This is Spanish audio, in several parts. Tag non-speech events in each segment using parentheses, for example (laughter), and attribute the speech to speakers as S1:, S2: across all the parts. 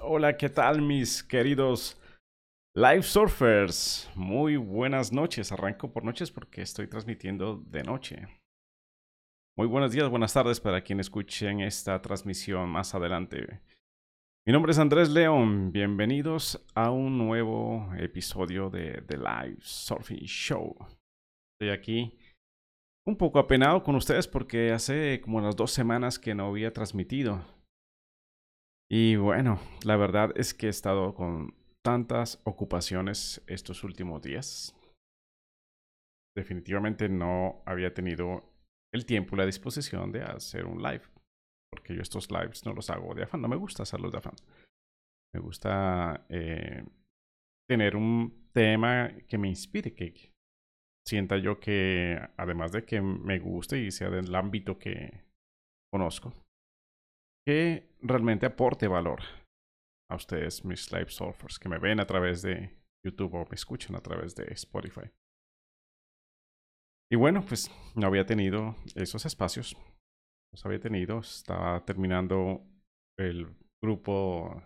S1: Hola, ¿qué tal mis queridos live surfers? Muy buenas noches. Arranco por noches porque estoy transmitiendo de noche. Muy buenos días, buenas tardes para quien escuchen esta transmisión más adelante. Mi nombre es Andrés León. Bienvenidos a un nuevo episodio de The Live Surfing Show. Estoy aquí un poco apenado con ustedes porque hace como las dos semanas que no había transmitido. Y bueno, la verdad es que he estado con tantas ocupaciones estos últimos días. Definitivamente no había tenido el tiempo y la disposición de hacer un live. Porque yo estos lives no los hago de afán. No me gusta hacerlos de afán. Me gusta eh, tener un tema que me inspire, que sienta yo que además de que me guste y sea del ámbito que conozco, que realmente aporte valor a ustedes, mis live surfers, que me ven a través de YouTube o me escuchan a través de Spotify. Y bueno, pues no había tenido esos espacios. Los había tenido. Estaba terminando el grupo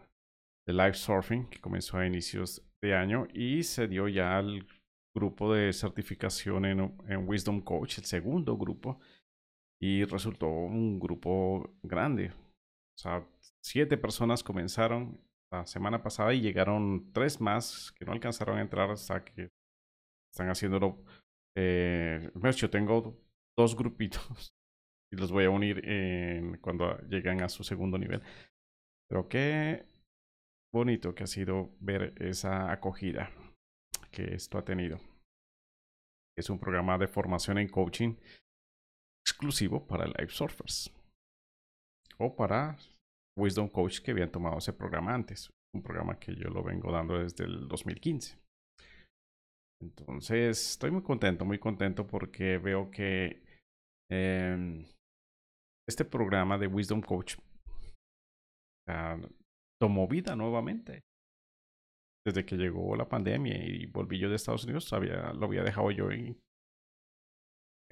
S1: de live surfing que comenzó a inicios de año y se dio ya al grupo de certificación en, en Wisdom Coach, el segundo grupo, y resultó un grupo grande, o sea, siete personas comenzaron la semana pasada y llegaron tres más que no alcanzaron a entrar hasta que están haciéndolo. Eh, yo tengo dos grupitos (laughs) y los voy a unir cuando lleguen a su segundo nivel. Pero qué bonito que ha sido ver esa acogida que esto ha tenido. Es un programa de formación en coaching exclusivo para live surfers o para Wisdom Coach que habían tomado ese programa antes. Un programa que yo lo vengo dando desde el 2015. Entonces, estoy muy contento, muy contento porque veo que em, este programa de Wisdom Coach tomó vida nuevamente. Desde que llegó la pandemia y volví yo de Estados Unidos, todavía lo había dejado yo en,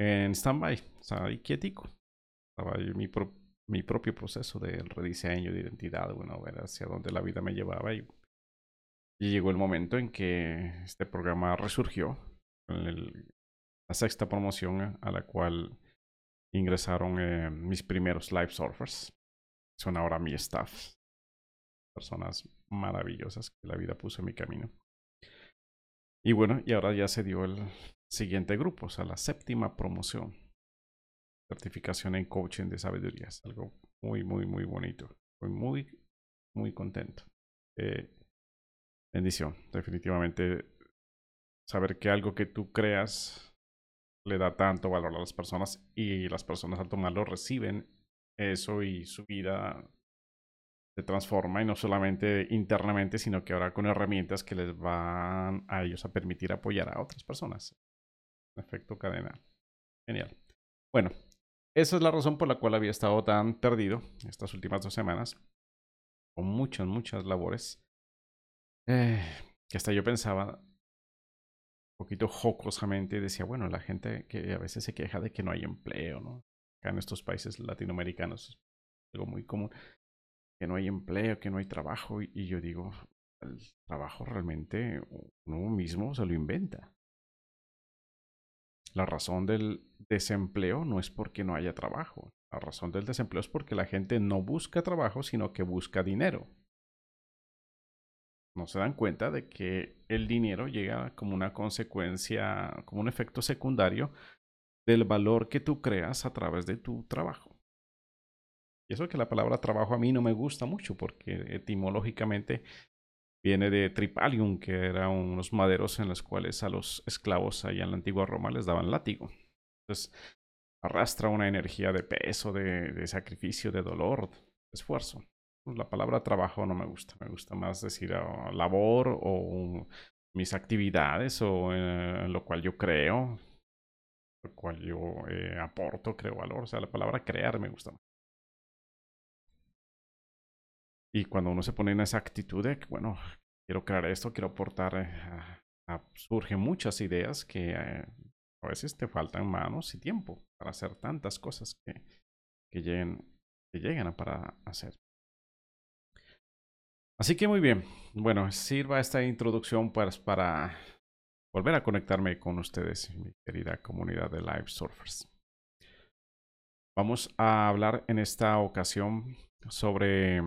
S1: en stand-by, sea, ahí quietico. Estaba en mi, mi propio proceso de rediseño de identidad, bueno, ver hacia dónde la vida me llevaba y, llegó el momento en que este programa resurgió, en la sexta promoción a la cual ingresaron eh, mis primeros live surfers. Son ahora mi staff. Personas maravillosas que la vida puso en mi camino. Y bueno, y ahora ya se dio el siguiente grupo, o sea, la séptima promoción. Certificación en coaching de sabiduría. Es algo muy, muy, muy bonito. Estoy muy, muy contento. Eh, bendición. Definitivamente saber que algo que tú creas le da tanto valor a las personas y las personas al tomarlo reciben eso y su vida se transforma y no solamente internamente, sino que ahora con herramientas que les van a ellos a permitir apoyar a otras personas. Efecto cadena. Genial. Bueno, esa es la razón por la cual había estado tan perdido estas últimas dos semanas, con muchas, muchas labores, eh, que hasta yo pensaba un poquito jocosamente, decía, bueno, la gente que a veces se queja de que no hay empleo, ¿no? Acá en estos países latinoamericanos es algo muy común, que no hay empleo, que no hay trabajo, y yo digo, el trabajo realmente uno mismo se lo inventa. La razón del desempleo no es porque no haya trabajo. La razón del desempleo es porque la gente no busca trabajo, sino que busca dinero. No se dan cuenta de que el dinero llega como una consecuencia, como un efecto secundario del valor que tú creas a través de tu trabajo. Y eso que la palabra trabajo a mí no me gusta mucho porque etimológicamente viene de Tripalium, que eran unos maderos en los cuales a los esclavos allá en la antigua Roma les daban látigo. Entonces arrastra una energía de peso, de, sacrificio, de dolor, de esfuerzo. Pues, la palabra trabajo no me gusta, me gusta más decir ah, labor o mis actividades o en lo cual yo creo, lo cual yo eh, aporto, creo valor. O sea, la palabra crear me gusta más. Y cuando uno se pone en esa actitud de bueno, quiero crear esto, quiero aportar, eh, surgen muchas ideas que eh, a veces te faltan manos y tiempo para hacer tantas cosas que, que, lleguen, que llegan a para hacer. Así que muy bien. Bueno, sirva esta introducción pues para volver a conectarme con ustedes, mi querida comunidad de Live Surfers. Vamos a hablar en esta ocasión sobre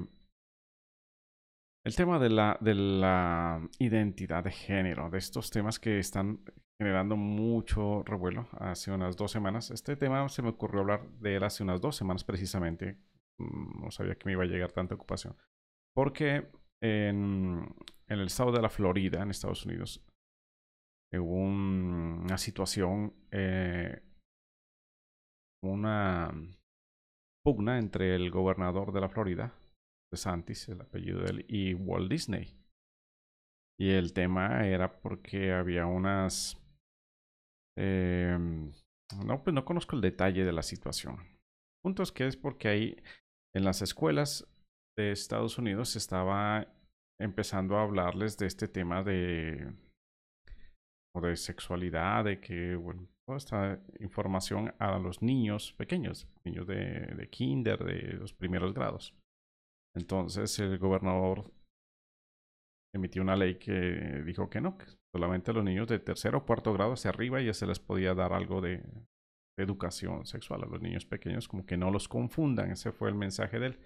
S1: el tema de la, de la identidad de género, de estos temas que están generando mucho revuelo hace unas dos semanas. Este tema se me ocurrió hablar de él hace unas dos semanas precisamente. Mm, no sabía que me iba a llegar tanta ocupación. Porque en, el estado de la Florida, en Estados Unidos, hubo una situación, eh, una pugna entre el gobernador de la Florida, Santis, el apellido de él, y Walt Disney. Y el tema era porque había unas... Em, no, pues no conozco el detalle de la situación. El punto es que es porque ahí en las escuelas de Estados Unidos estaba empezando a hablarles de este tema de, de sexualidad, de que, toda esta información a los niños pequeños, niños de kinder, de los primeros grados. Entonces el gobernador emitió una ley que dijo que no, que solamente a los niños de tercero o cuarto grado hacia arriba ya se les podía dar algo de, educación sexual a los niños pequeños, como que no los confundan, ese fue el mensaje de él.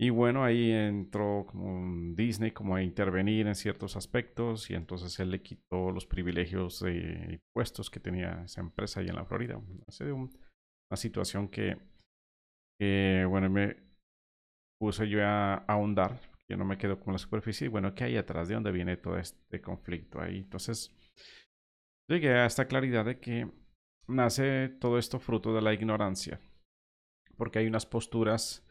S1: Y bueno, ahí entró Disney como a intervenir en ciertos aspectos y entonces él le quitó los privilegios de impuestos que tenía esa empresa ahí en la Florida. Ha una situación que bueno, me, puse yo a, ahondar, yo no me quedo con la superficie, bueno, ¿qué hay atrás? ¿De dónde viene todo este conflicto ahí? Entonces, llegué a esta claridad de que nace todo esto fruto de la ignorancia, porque hay unas posturas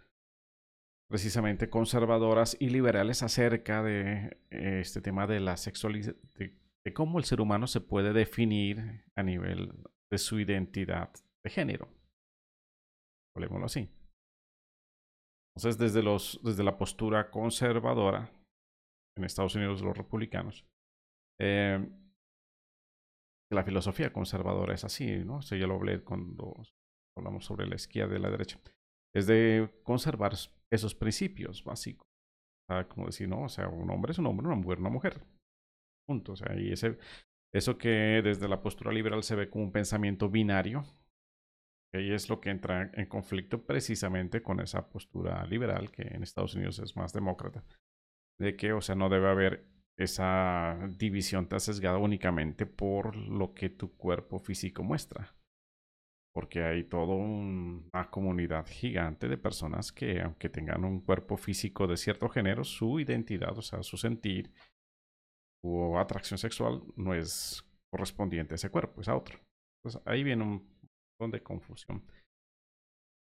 S1: precisamente conservadoras y liberales acerca de eh, este tema de la sexualidad, de, cómo el ser humano se puede definir a nivel de su identidad de género. Hablemoslo así. Entonces, desde, los, desde la postura conservadora, en Estados Unidos los republicanos, eh, la filosofía conservadora es así, ¿no? Eso ya lo hablé cuando hablamos sobre la izquierda y la derecha. Es de conservar esos principios básicos. como decir, no, o sea, un hombre es un hombre, una mujer, una mujer. Punto. O sea, y ese, eso que desde la postura liberal se ve como un pensamiento binario, y es lo que entra en conflicto precisamente con esa postura liberal que en Estados Unidos es más demócrata. De que, o sea, no debe haber esa división tan sesgada únicamente por lo que tu cuerpo físico muestra. Porque hay toda una comunidad gigante de personas que, aunque tengan un cuerpo físico de cierto género, su identidad, o sea, su sentir o atracción sexual no es correspondiente a ese cuerpo, es a otro. Entonces ahí viene un de confusión.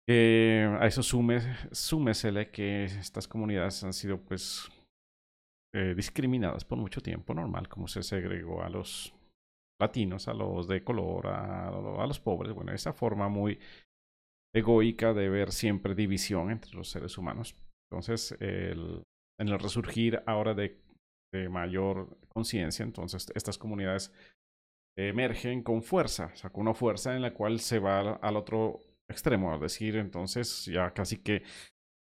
S1: a eso sume, súmesele que estas comunidades han sido pues eh, discriminadas por mucho tiempo, normal, como se segregó a los latinos, a los de color, a, a los pobres. Bueno, esa forma muy egoica de ver siempre división entre los seres humanos. Entonces, el, en el resurgir ahora de, de mayor conciencia, entonces estas comunidades emergen con fuerza, con una fuerza en la cual se va al, otro extremo, es decir, entonces ya casi que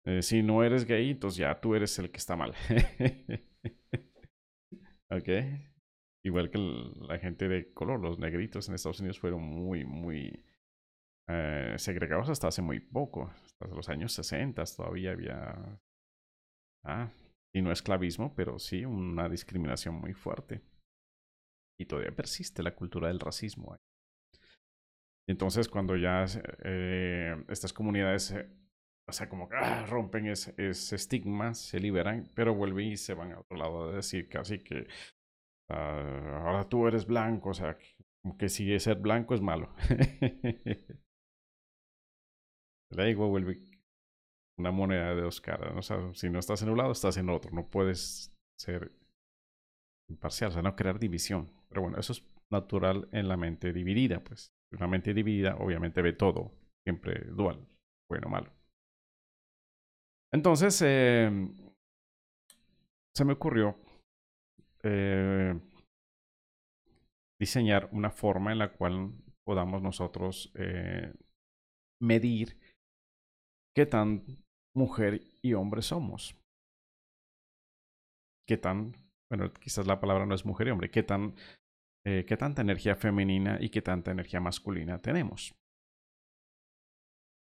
S1: eh, si no eres gay, entonces ya tú eres el que está mal. (laughs) ok. Igual que la gente de color, los negritos en Estados Unidos fueron muy, muy eh, segregados hasta hace muy poco, hasta los años 60 todavía había, ah, y no esclavismo, pero sí una discriminación muy fuerte y todavía persiste la cultura del racismo. Entonces, cuando ya eh, estas comunidades, o sea, como ah, rompen ese, estigma, se liberan, pero vuelven y se van a otro lado a decir casi que ah, ahora tú eres blanco, o sea, que si ser blanco es malo. (laughs) La igual vuelve una moneda de dos caras. O sea, si no estás en un lado, estás en otro. No puedes ser imparcial, o sea, no crear división. Pero bueno, eso es natural en la mente dividida, pues. Una mente dividida obviamente ve todo, siempre dual, bueno o malo. Entonces, em, se me ocurrió eh, diseñar una forma en la cual podamos nosotros eh, medir qué tan mujer y hombre somos. qué tan, bueno, quizás la palabra no es mujer y hombre, qué tan, eh, qué tanta energía femenina y qué tanta energía masculina tenemos.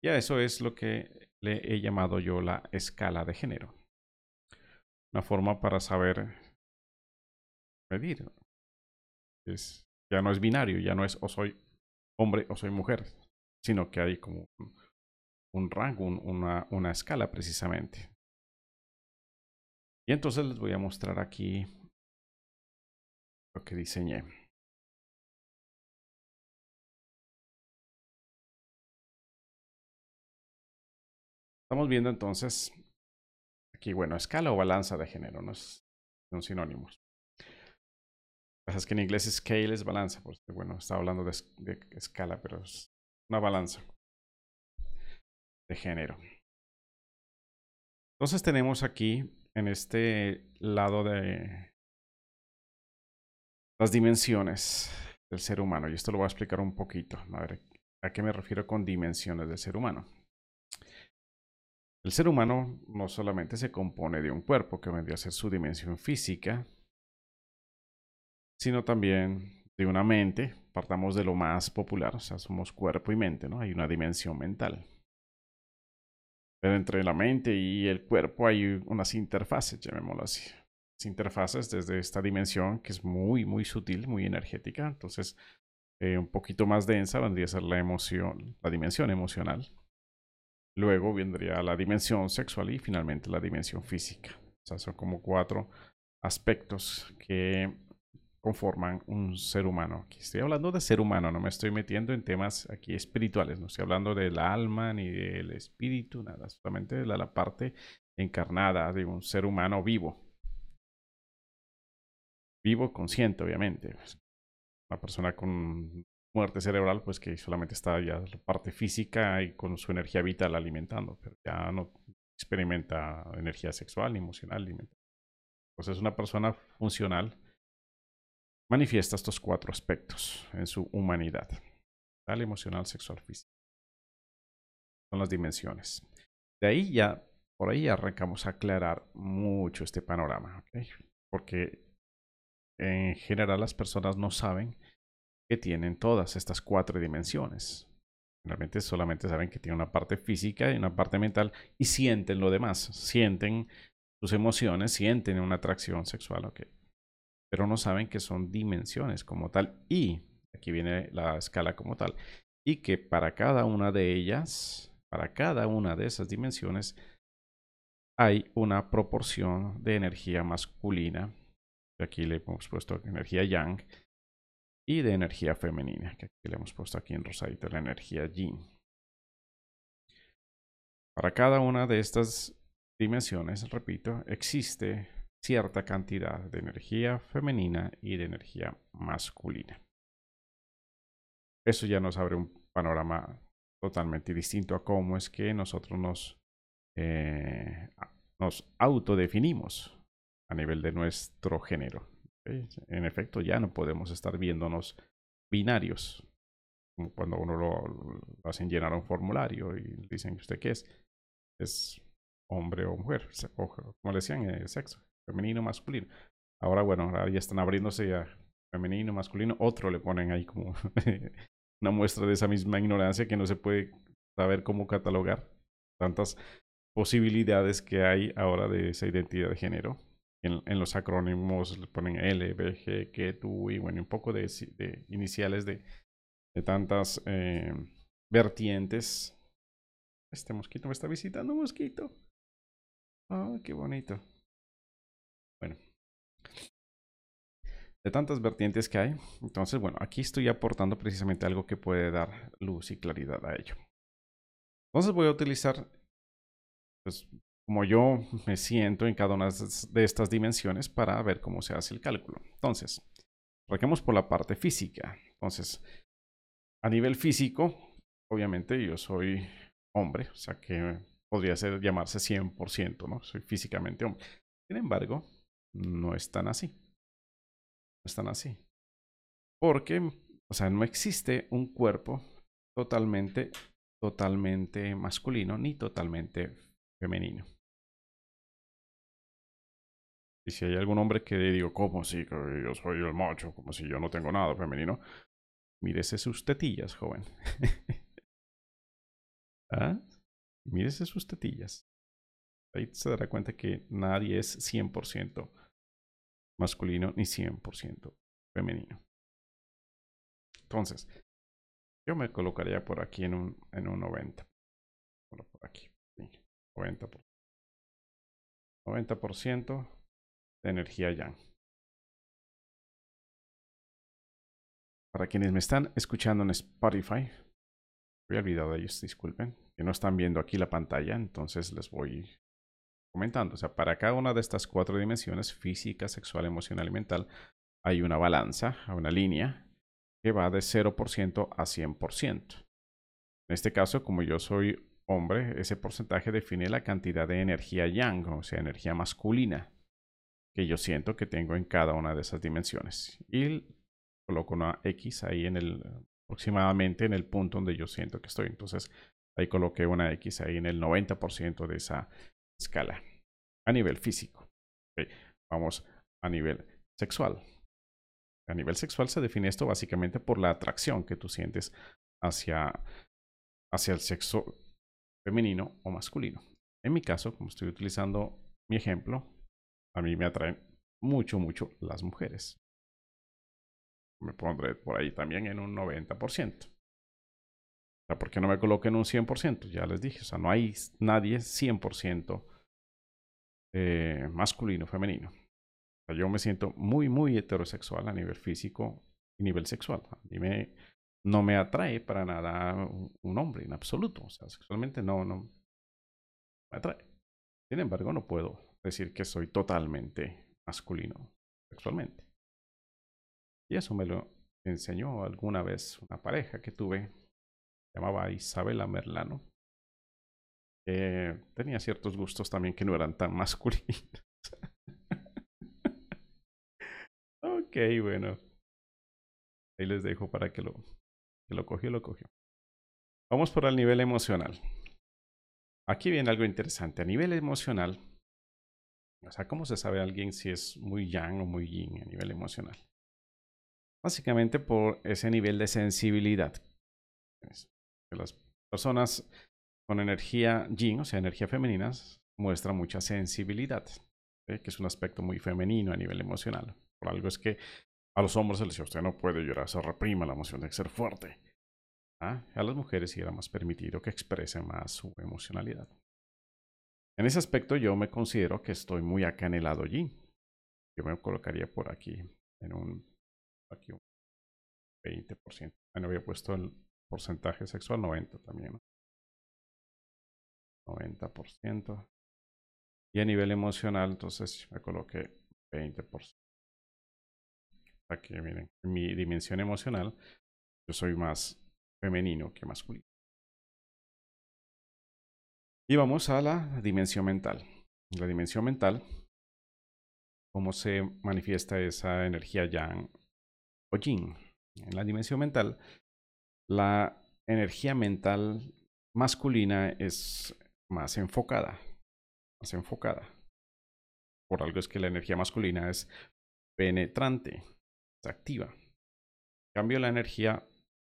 S1: Y a eso es lo que le he llamado yo la escala de género. Una forma para saber medir. Es, ya no es binario, ya no es o soy hombre o soy mujer, sino que hay como un, rango, una, una escala precisamente. Y entonces les voy a mostrar aquí lo que diseñé. Estamos viendo entonces aquí, bueno, escala o balanza de género, no son sinónimos. Lo que es que en inglés scale es balanza, porque bueno, está hablando de, de escala, pero es una balanza de género. Entonces tenemos aquí en este lado de las dimensiones del ser humano. Y esto lo voy a explicar un poquito. A ver, ¿a qué me refiero con dimensiones del ser humano? El ser humano no solamente se compone de un cuerpo, que vendría a ser su dimensión física, sino también de una mente. Partamos de lo más popular, o sea, somos cuerpo y mente, ¿no? Hay una dimensión mental. Pero entre la mente y el cuerpo hay unas interfaces, llamémoslo así. interfaces desde esta dimensión que es muy, muy sutil, muy energética. Entonces, eh, un poquito más densa vendría a ser la emoción, la dimensión emocional. Luego vendría la dimensión sexual y finalmente la dimensión física. O sea, son como cuatro aspectos que conforman un ser humano. Estoy hablando de ser humano, no me estoy metiendo en temas aquí espirituales, no estoy hablando del alma ni del espíritu, nada, solamente de la, parte encarnada de un ser humano vivo. Vivo, consciente, obviamente. Una persona con muerte cerebral, pues que solamente está ya la parte física y con su energía vital alimentando, pero ya no experimenta energía sexual ni emocional. Ni mental. Pues es una persona funcional manifiesta estos cuatro aspectos en su humanidad. Tal, emocional, sexual, física. Son las dimensiones. De ahí ya, por ahí arrancamos a aclarar mucho este panorama, porque en general las personas no saben que tienen todas estas cuatro dimensiones. Realmente solamente saben que tienen una parte física y una parte mental y sienten lo demás, sienten sus emociones, sienten una atracción sexual, ok pero no saben que son dimensiones como tal y aquí viene la escala como tal y que para cada una de ellas, para cada una de esas dimensiones hay una proporción de energía masculina. Aquí le hemos puesto energía yang y de energía femenina, que aquí le hemos puesto aquí en rosadito la energía yin. Para cada una de estas dimensiones, repito, existe cierta cantidad de energía femenina y de energía masculina. Eso ya nos abre un panorama totalmente distinto a cómo es que nosotros nos, eh, nos autodefinimos a nivel de nuestro género. En efecto, ya no podemos estar viéndonos binarios, como cuando uno lo, hacen llenar un formulario y dicen usted qué es, es hombre o mujer, o como le decían, el sexo femenino, masculino. Ahora, bueno, ahora ya están abriéndose a femenino, masculino. Otro le ponen ahí como (laughs) una muestra de esa misma ignorancia que no se puede saber cómo catalogar tantas posibilidades que hay ahora de esa identidad de género. En, los acrónimos le ponen L, B, G, Q, tú y bueno, un poco de, iniciales de, tantas eh, vertientes. Este mosquito me está visitando, mosquito. Ah, qué bonito. De tantas vertientes que hay. Entonces, bueno, aquí estoy aportando precisamente algo que puede dar luz y claridad a ello. Entonces voy a utilizar, pues, como yo me siento en cada una de estas dimensiones para ver cómo se hace el cálculo. Entonces, arranquemos por la parte física. Entonces, a nivel físico, obviamente yo soy hombre, o sea que podría ser llamarse 100%, ¿no? Soy físicamente hombre. Sin embargo, no están así. Están así. Porque, o sea, no existe un cuerpo totalmente, totalmente masculino ni totalmente femenino. Y si hay algún hombre que digo, ¿cómo sí? Que yo soy el macho, como si yo no tengo nada femenino. Mírese sus tetillas, joven. (laughs) ¿Ah? Mírese sus tetillas. Ahí se dará cuenta que nadie es 100% masculino ni 100% femenino. Entonces, yo me colocaría por aquí en un, en un 90. Por aquí. 90%. 90% de energía yang. Para quienes me están escuchando en Spotify, voy olvidado de ellos, disculpen, que no están viendo aquí la pantalla, entonces les voy comentando. O sea, para cada una de estas cuatro dimensiones, física, sexual, emocional y mental, hay una balanza, una línea que va de 0% a 100%. En este caso, como yo soy hombre, ese porcentaje define la cantidad de energía yang, o sea, energía masculina, que yo siento que tengo en cada una de esas dimensiones. Y coloco una X ahí en el, aproximadamente en el punto donde yo siento que estoy. Entonces, ahí coloqué una X ahí en el 90% de esa escala. A nivel físico. Vamos a nivel sexual. A nivel sexual se define esto básicamente por la atracción que tú sientes hacia, hacia el sexo femenino o masculino. En mi caso, como estoy utilizando mi ejemplo, a mí me atraen mucho, mucho las mujeres. Me pondré por ahí también en un 90%. O sea, ¿por qué no me coloque en un 100%? Ya les dije, o sea, no hay nadie 100% eh, masculino, femenino yo me siento muy, muy heterosexual a nivel físico y nivel sexual. A mí me, no me atrae para nada un hombre en absoluto. O sea, sexualmente no, no me atrae. Sin embargo, no puedo decir que soy totalmente masculino sexualmente. Y eso me lo enseñó alguna vez una pareja que tuve, llamaba Isabela Merlano, que tenía ciertos gustos también que no eran tan masculinos. (laughs) Ok, bueno. Ahí les dejo para que lo, que lo cogió, lo cogió. Vamos por el nivel emocional. Aquí viene algo interesante. A nivel emocional, o sea, ¿cómo se sabe alguien si es muy yang o muy yin a nivel emocional? Básicamente por ese nivel de sensibilidad. Las personas con energía yin, o sea, energía femenina, muestran mucha sensibilidad, que es un aspecto muy femenino a nivel emocional. Por algo es que a los hombres se les dice, usted no puede llorar, se reprima la emoción de ser fuerte. ¿Ah? A las mujeres sí era más permitido que expresen más su emocionalidad. En ese aspecto yo me considero que estoy muy acanelado allí. Yo me colocaría por aquí, en un, aquí un 20%. Bueno, había puesto el porcentaje sexual 90 también. 90%. Y a nivel emocional, entonces me coloqué 20%. Aquí, miren, en mi dimensión emocional, yo soy más femenino que masculino. Y vamos a la dimensión mental. La dimensión mental, cómo se manifiesta esa energía yang o yin. En la dimensión mental, la energía mental masculina es más enfocada, más enfocada. Por algo es que la energía masculina es penetrante, activa. En cambio, la energía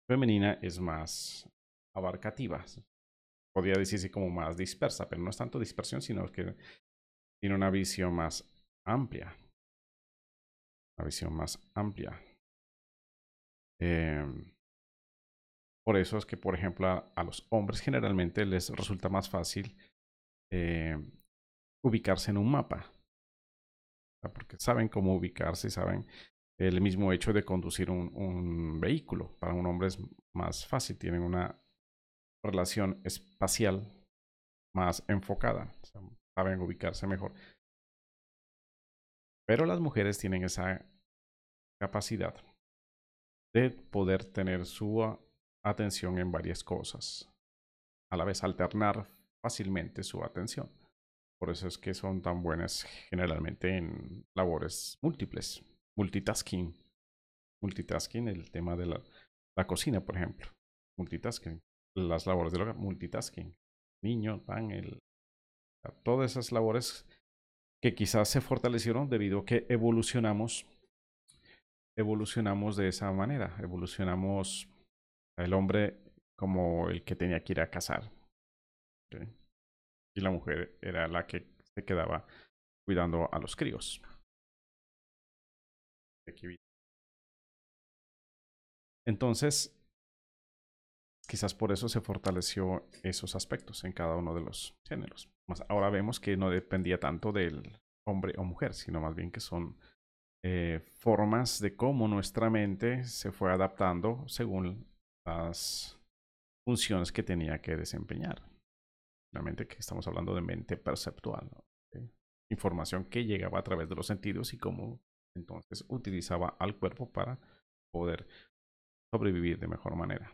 S1: femenina es más abarcativa. Podría decirse como más dispersa, pero no es tanto dispersión, sino que tiene una visión más amplia. Una visión más amplia. Em, por eso es que, por ejemplo, a, los hombres generalmente les resulta más fácil em, ubicarse en un mapa. Porque saben cómo ubicarse, saben el mismo hecho de conducir un, vehículo. Para un hombre es más fácil, tienen una relación espacial más enfocada, saben ubicarse mejor. Pero las mujeres tienen esa capacidad de poder tener su atención en varias cosas, a la vez alternar fácilmente su atención. Por eso es que son tan buenas generalmente en labores múltiples multitasking. Multitasking, el tema de la, cocina, por ejemplo. Multitasking. Las labores de hogar, multitasking. Niño, pan, el, todas esas labores que quizás se fortalecieron debido a que evolucionamos, evolucionamos de esa manera, evolucionamos el hombre como el que tenía que ir a cazar. Y la mujer era la que se quedaba cuidando a los críos. Entonces, quizás por eso se fortaleció esos aspectos en cada uno de los géneros. Ahora vemos que no dependía tanto del hombre o mujer, sino más bien que son eh, formas de cómo nuestra mente se fue adaptando según las funciones que tenía que desempeñar. Realmente que estamos hablando de mente perceptual, información que llegaba a través de los sentidos y cómo entonces utilizaba al cuerpo para poder sobrevivir de mejor manera.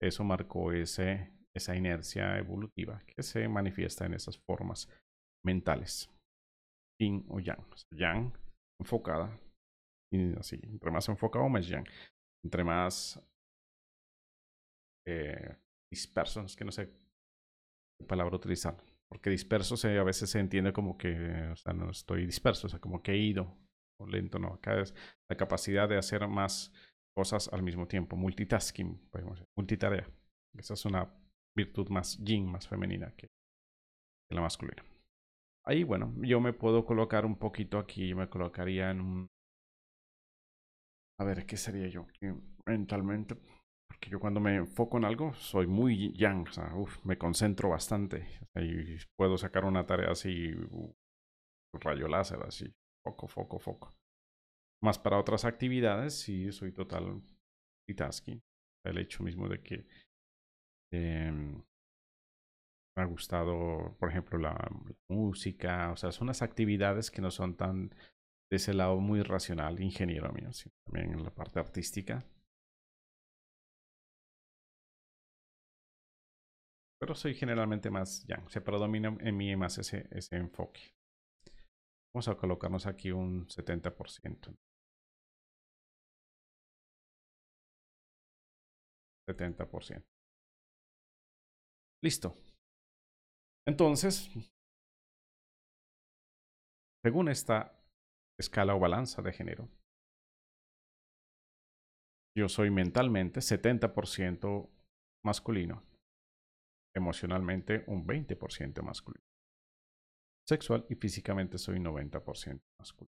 S1: Eso marcó ese, esa inercia evolutiva que se manifiesta en esas formas mentales. Yin o yang. yang enfocada. Y así, entre más enfocado, más yang. Entre más eh, dispersos, es que no sé qué palabra utilizar. Porque disperso a veces se entiende como que, o sea, no estoy disperso, o sea, como que he ido, o lento, no. Acá es la capacidad de hacer más cosas al mismo tiempo, multitasking, podemos decir, multitarea. Esa es una virtud más yin, más femenina que, la masculina. Ahí, bueno, yo me puedo colocar un poquito aquí, me colocaría en un... A ver, ¿qué sería yo? Mentalmente, porque yo cuando me enfoco en algo soy muy yang, o sea, me concentro bastante y puedo sacar una tarea así, rayo láser, así, foco, foco, foco. Más para otras actividades, sí, soy total multitasking. El hecho mismo de que em, me ha gustado, por ejemplo, la, música, o sea, son las actividades que no son tan de ese lado muy racional, ingeniero mío, sino también en la parte artística pero soy generalmente más yang. Se predomina en mí más ese, ese enfoque. Vamos a colocarnos aquí un 70%. 70%. Listo. Entonces, según esta escala o balanza de género, yo soy mentalmente 70% masculino emocionalmente un 20% masculino. Sexual y físicamente soy 90% masculino.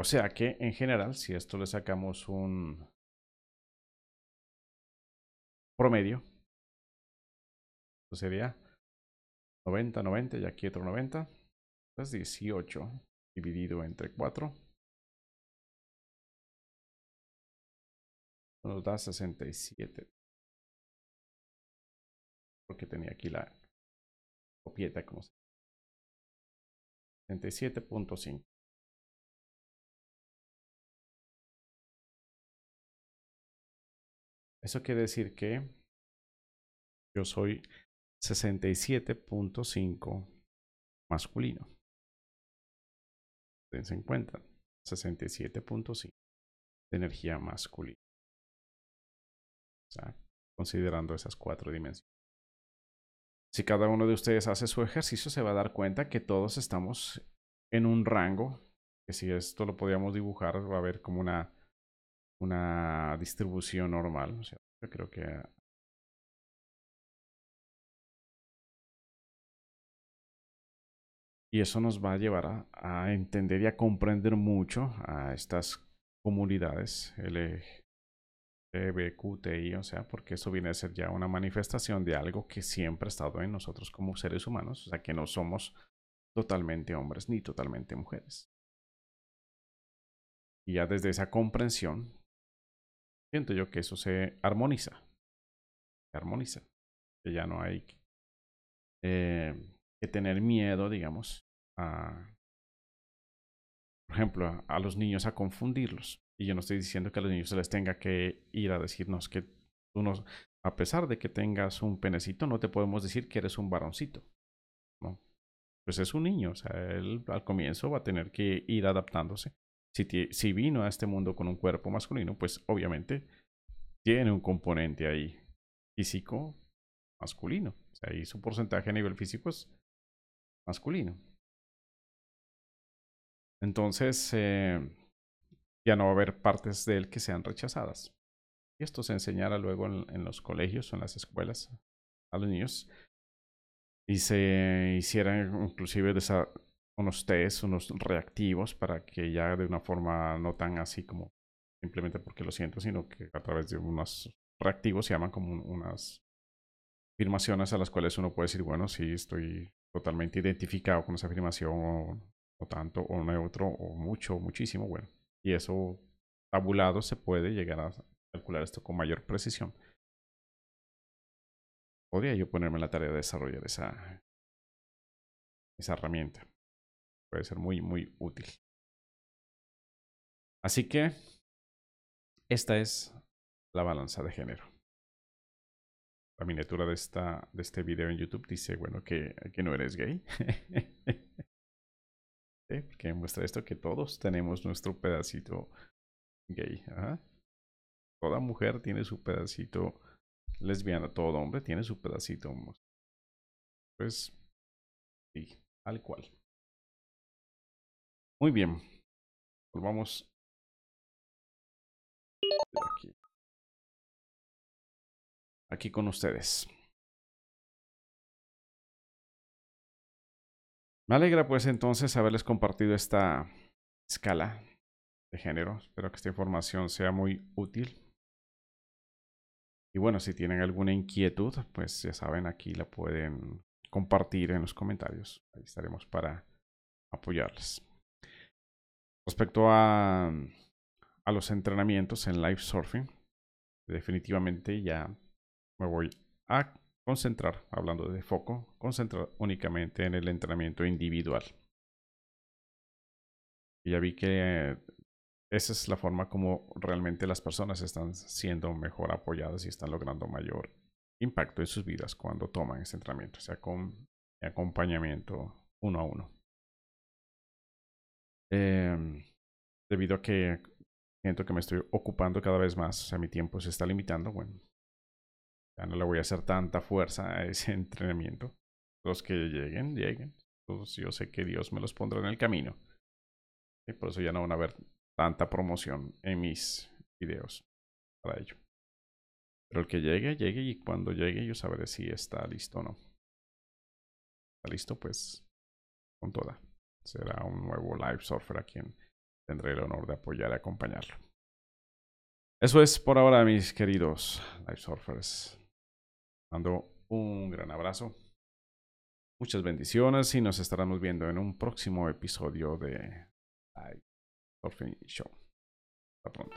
S1: O sea que en general, si esto le sacamos un promedio, sería 90, 90 y aquí otro 90, es 18 dividido entre 4. Nos da 67 porque tenía aquí la copieta como 67.5. Eso quiere decir que yo soy 67.5 masculino. Dense en cuenta, 67.5 de energía masculina. O sea, considerando esas cuatro dimensiones. Si cada uno de ustedes hace su ejercicio, se va a dar cuenta que todos estamos en un rango, que si esto lo podíamos dibujar, va a haber como una, una distribución normal. Yo creo que Y eso nos va a llevar a, a, entender y a comprender mucho a estas comunidades BQTI, o sea, porque eso viene a ser ya una manifestación de algo que siempre ha estado en nosotros como seres humanos, o sea, que no somos totalmente hombres ni totalmente mujeres. Y ya desde esa comprensión, siento yo que eso se armoniza, se armoniza, que ya no hay eh, que tener miedo, digamos, a, por ejemplo, a los niños a confundirlos. Y yo no estoy diciendo que a los niños se les tenga que ir a decirnos que tú no, a pesar de que tengas un penecito, no te podemos decir que eres un varoncito. ¿no? Pues es un niño, o sea, él al comienzo va a tener que ir adaptándose. Si, si vino a este mundo con un cuerpo masculino, pues obviamente tiene un componente ahí físico masculino. O sea, ahí su porcentaje a nivel físico es masculino. Entonces, eh, ya no va a haber partes de él que sean rechazadas. Y esto se enseñará luego en, los colegios o en las escuelas a los niños. Y se hicieran inclusive unos test, unos reactivos para que ya de una forma no tan así como simplemente porque lo siento, sino que a través de unos reactivos se llaman como unas afirmaciones a las cuales uno puede decir, bueno, sí, estoy totalmente identificado con esa afirmación o, o tanto o neutro o mucho o muchísimo, bueno. Y eso tabulado se puede llegar a calcular esto con mayor precisión. Podría yo ponerme la tarea de desarrollar esa, esa herramienta. Puede ser muy, muy útil. Así que esta es la balanza de género. La miniatura de, esta, de este video en YouTube dice, bueno, que, que no eres gay. (laughs) Porque muestra esto que todos tenemos nuestro pedacito gay. Toda mujer tiene su pedacito lesbiana, todo hombre tiene su pedacito. Pues, sí, al cual. Muy bien. Volvamos aquí. Aquí con ustedes. Me alegra pues entonces haberles compartido esta escala de género. Espero que esta información sea muy útil. Y bueno, si tienen alguna inquietud, pues ya saben, aquí la pueden compartir en los comentarios. Ahí estaremos para apoyarles. Respecto a, a los entrenamientos en live surfing, definitivamente ya me voy a concentrar, hablando de foco, concentrar únicamente en el entrenamiento individual. Y ya vi que esa es la forma como realmente las personas están siendo mejor apoyadas y están logrando mayor impacto en sus vidas cuando toman ese entrenamiento, o sea, con acompañamiento uno a uno. Em, debido a que siento que me estoy ocupando cada vez más, o sea, mi tiempo se está limitando, bueno, ya no le voy a hacer tanta fuerza a ese (laughs) entrenamiento. Los que lleguen, lleguen. yo sé que Dios me los pondrá en el camino. Y por eso ya no van a ver tanta promoción en mis videos para ello. Pero el que llegue, llegue y cuando llegue yo sabré si está listo o no. Está listo, pues con toda. Será un nuevo live surfer a quien tendré el honor de apoyar y acompañarlo. Eso es por ahora, mis queridos live surfers. Mando un gran abrazo. Muchas bendiciones y nos estaremos viendo en un próximo episodio de Live Show. Hasta pronto.